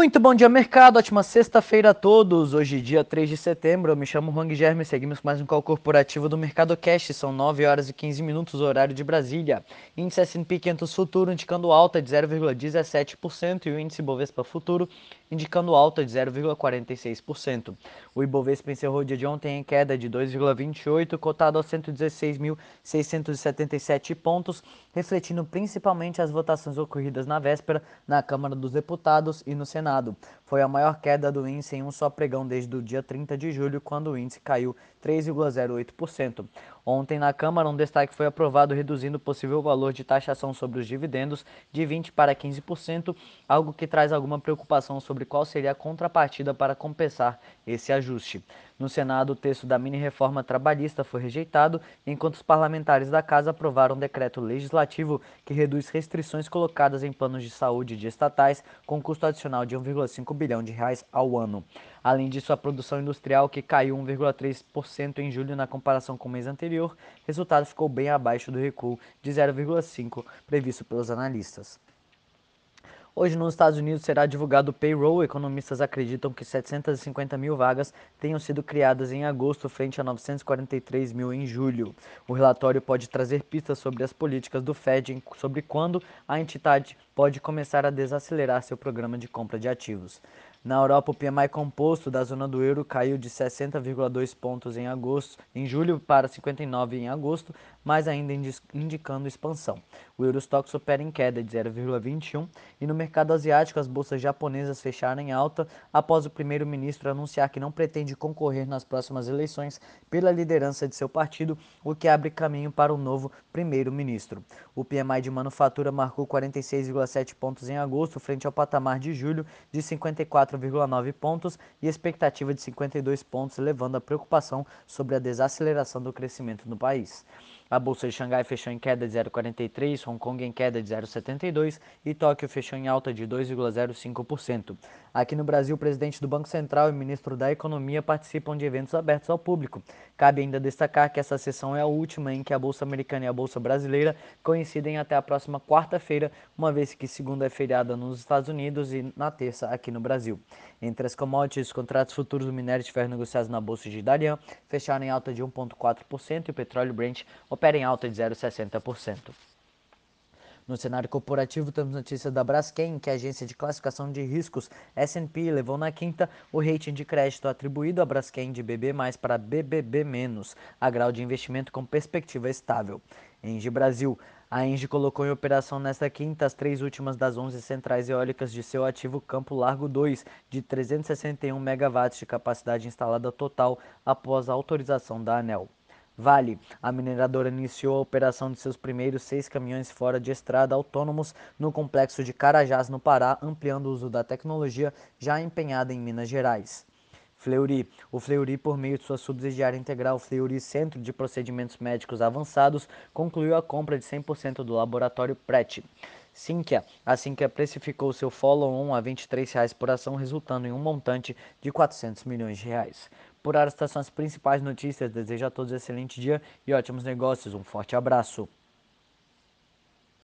Muito bom dia, mercado. Ótima sexta-feira a todos. Hoje, dia 3 de setembro. Eu me chamo Juan Guilherme. Seguimos com mais um call corporativo do Mercado Cash. São 9 horas e 15 minutos, horário de Brasília. Índice S&P 500 Futuro indicando alta de 0,17% e o índice Bovespa Futuro indicando alta de 0,46%. O Ibovespa encerrou o dia de ontem em queda de 2,28, cotado aos 116.677 pontos, refletindo principalmente as votações ocorridas na véspera na Câmara dos Deputados e no Senado. Foi a maior queda do índice em um só pregão desde o dia 30 de julho, quando o índice caiu 3,08%. Ontem, na Câmara, um destaque foi aprovado reduzindo o possível valor de taxação sobre os dividendos de 20% para 15%, algo que traz alguma preocupação sobre qual seria a contrapartida para compensar esse ajuste. No Senado, o texto da mini-reforma trabalhista foi rejeitado, enquanto os parlamentares da Casa aprovaram um decreto legislativo que reduz restrições colocadas em planos de saúde de estatais com custo adicional de 1,5 bilhão de reais ao ano. Além disso, a produção industrial, que caiu 1,3% em julho na comparação com o mês anterior, resultado ficou bem abaixo do recuo de 0,5% previsto pelos analistas. Hoje, nos Estados Unidos, será divulgado o payroll. Economistas acreditam que 750 mil vagas tenham sido criadas em agosto, frente a 943 mil em julho. O relatório pode trazer pistas sobre as políticas do Fed sobre quando a entidade pode começar a desacelerar seu programa de compra de ativos. Na Europa, o PMI composto da zona do euro caiu de 60,2 pontos em agosto, em julho para 59 em agosto, mas ainda indicando expansão. O Eurostox opera em queda de 0,21 e no mercado asiático as bolsas japonesas fecharam em alta após o primeiro-ministro anunciar que não pretende concorrer nas próximas eleições pela liderança de seu partido, o que abre caminho para o novo primeiro-ministro. O PMI de manufatura marcou 46,7 pontos em agosto frente ao patamar de julho de 54 4,9 pontos e expectativa de 52 pontos, levando a preocupação sobre a desaceleração do crescimento no país. A bolsa de Xangai fechou em queda de 0,43, Hong Kong em queda de 0,72 e Tóquio fechou em alta de 2,05%. Aqui no Brasil, o presidente do Banco Central e o ministro da Economia participam de eventos abertos ao público. Cabe ainda destacar que essa sessão é a última em que a bolsa americana e a bolsa brasileira coincidem até a próxima quarta-feira, uma vez que segunda é feriada nos Estados Unidos e na terça aqui no Brasil. Entre as commodities, os contratos futuros do minério de ferro negociados na bolsa de Dalian fecharam em alta de 1,4% e o petróleo Brent opera em alta de 0,60%. No cenário corporativo, temos notícia da Braskem, que é a agência de classificação de riscos S&P levou na quinta o rating de crédito atribuído à Braskem de BB+, para BBB-, a grau de investimento com perspectiva estável. Engie Brasil, a Engie colocou em operação nesta quinta as três últimas das 11 centrais eólicas de seu ativo Campo Largo 2, de 361 megawatts de capacidade instalada total após a autorização da ANEL. Vale, a mineradora iniciou a operação de seus primeiros seis caminhões fora de estrada autônomos no complexo de Carajás, no Pará, ampliando o uso da tecnologia já empenhada em Minas Gerais. Fleury. O Fleury, por meio de sua subsidiária integral Fleury Centro de Procedimentos Médicos Avançados, concluiu a compra de 100% do laboratório PRET. Sinqia. A Sinqia precificou seu follow-on a R$ 23,00 por ação, resultando em um montante de 400 milhões de reais. Por hora, estas são as principais notícias. Desejo a todos um excelente dia e ótimos negócios. Um forte abraço.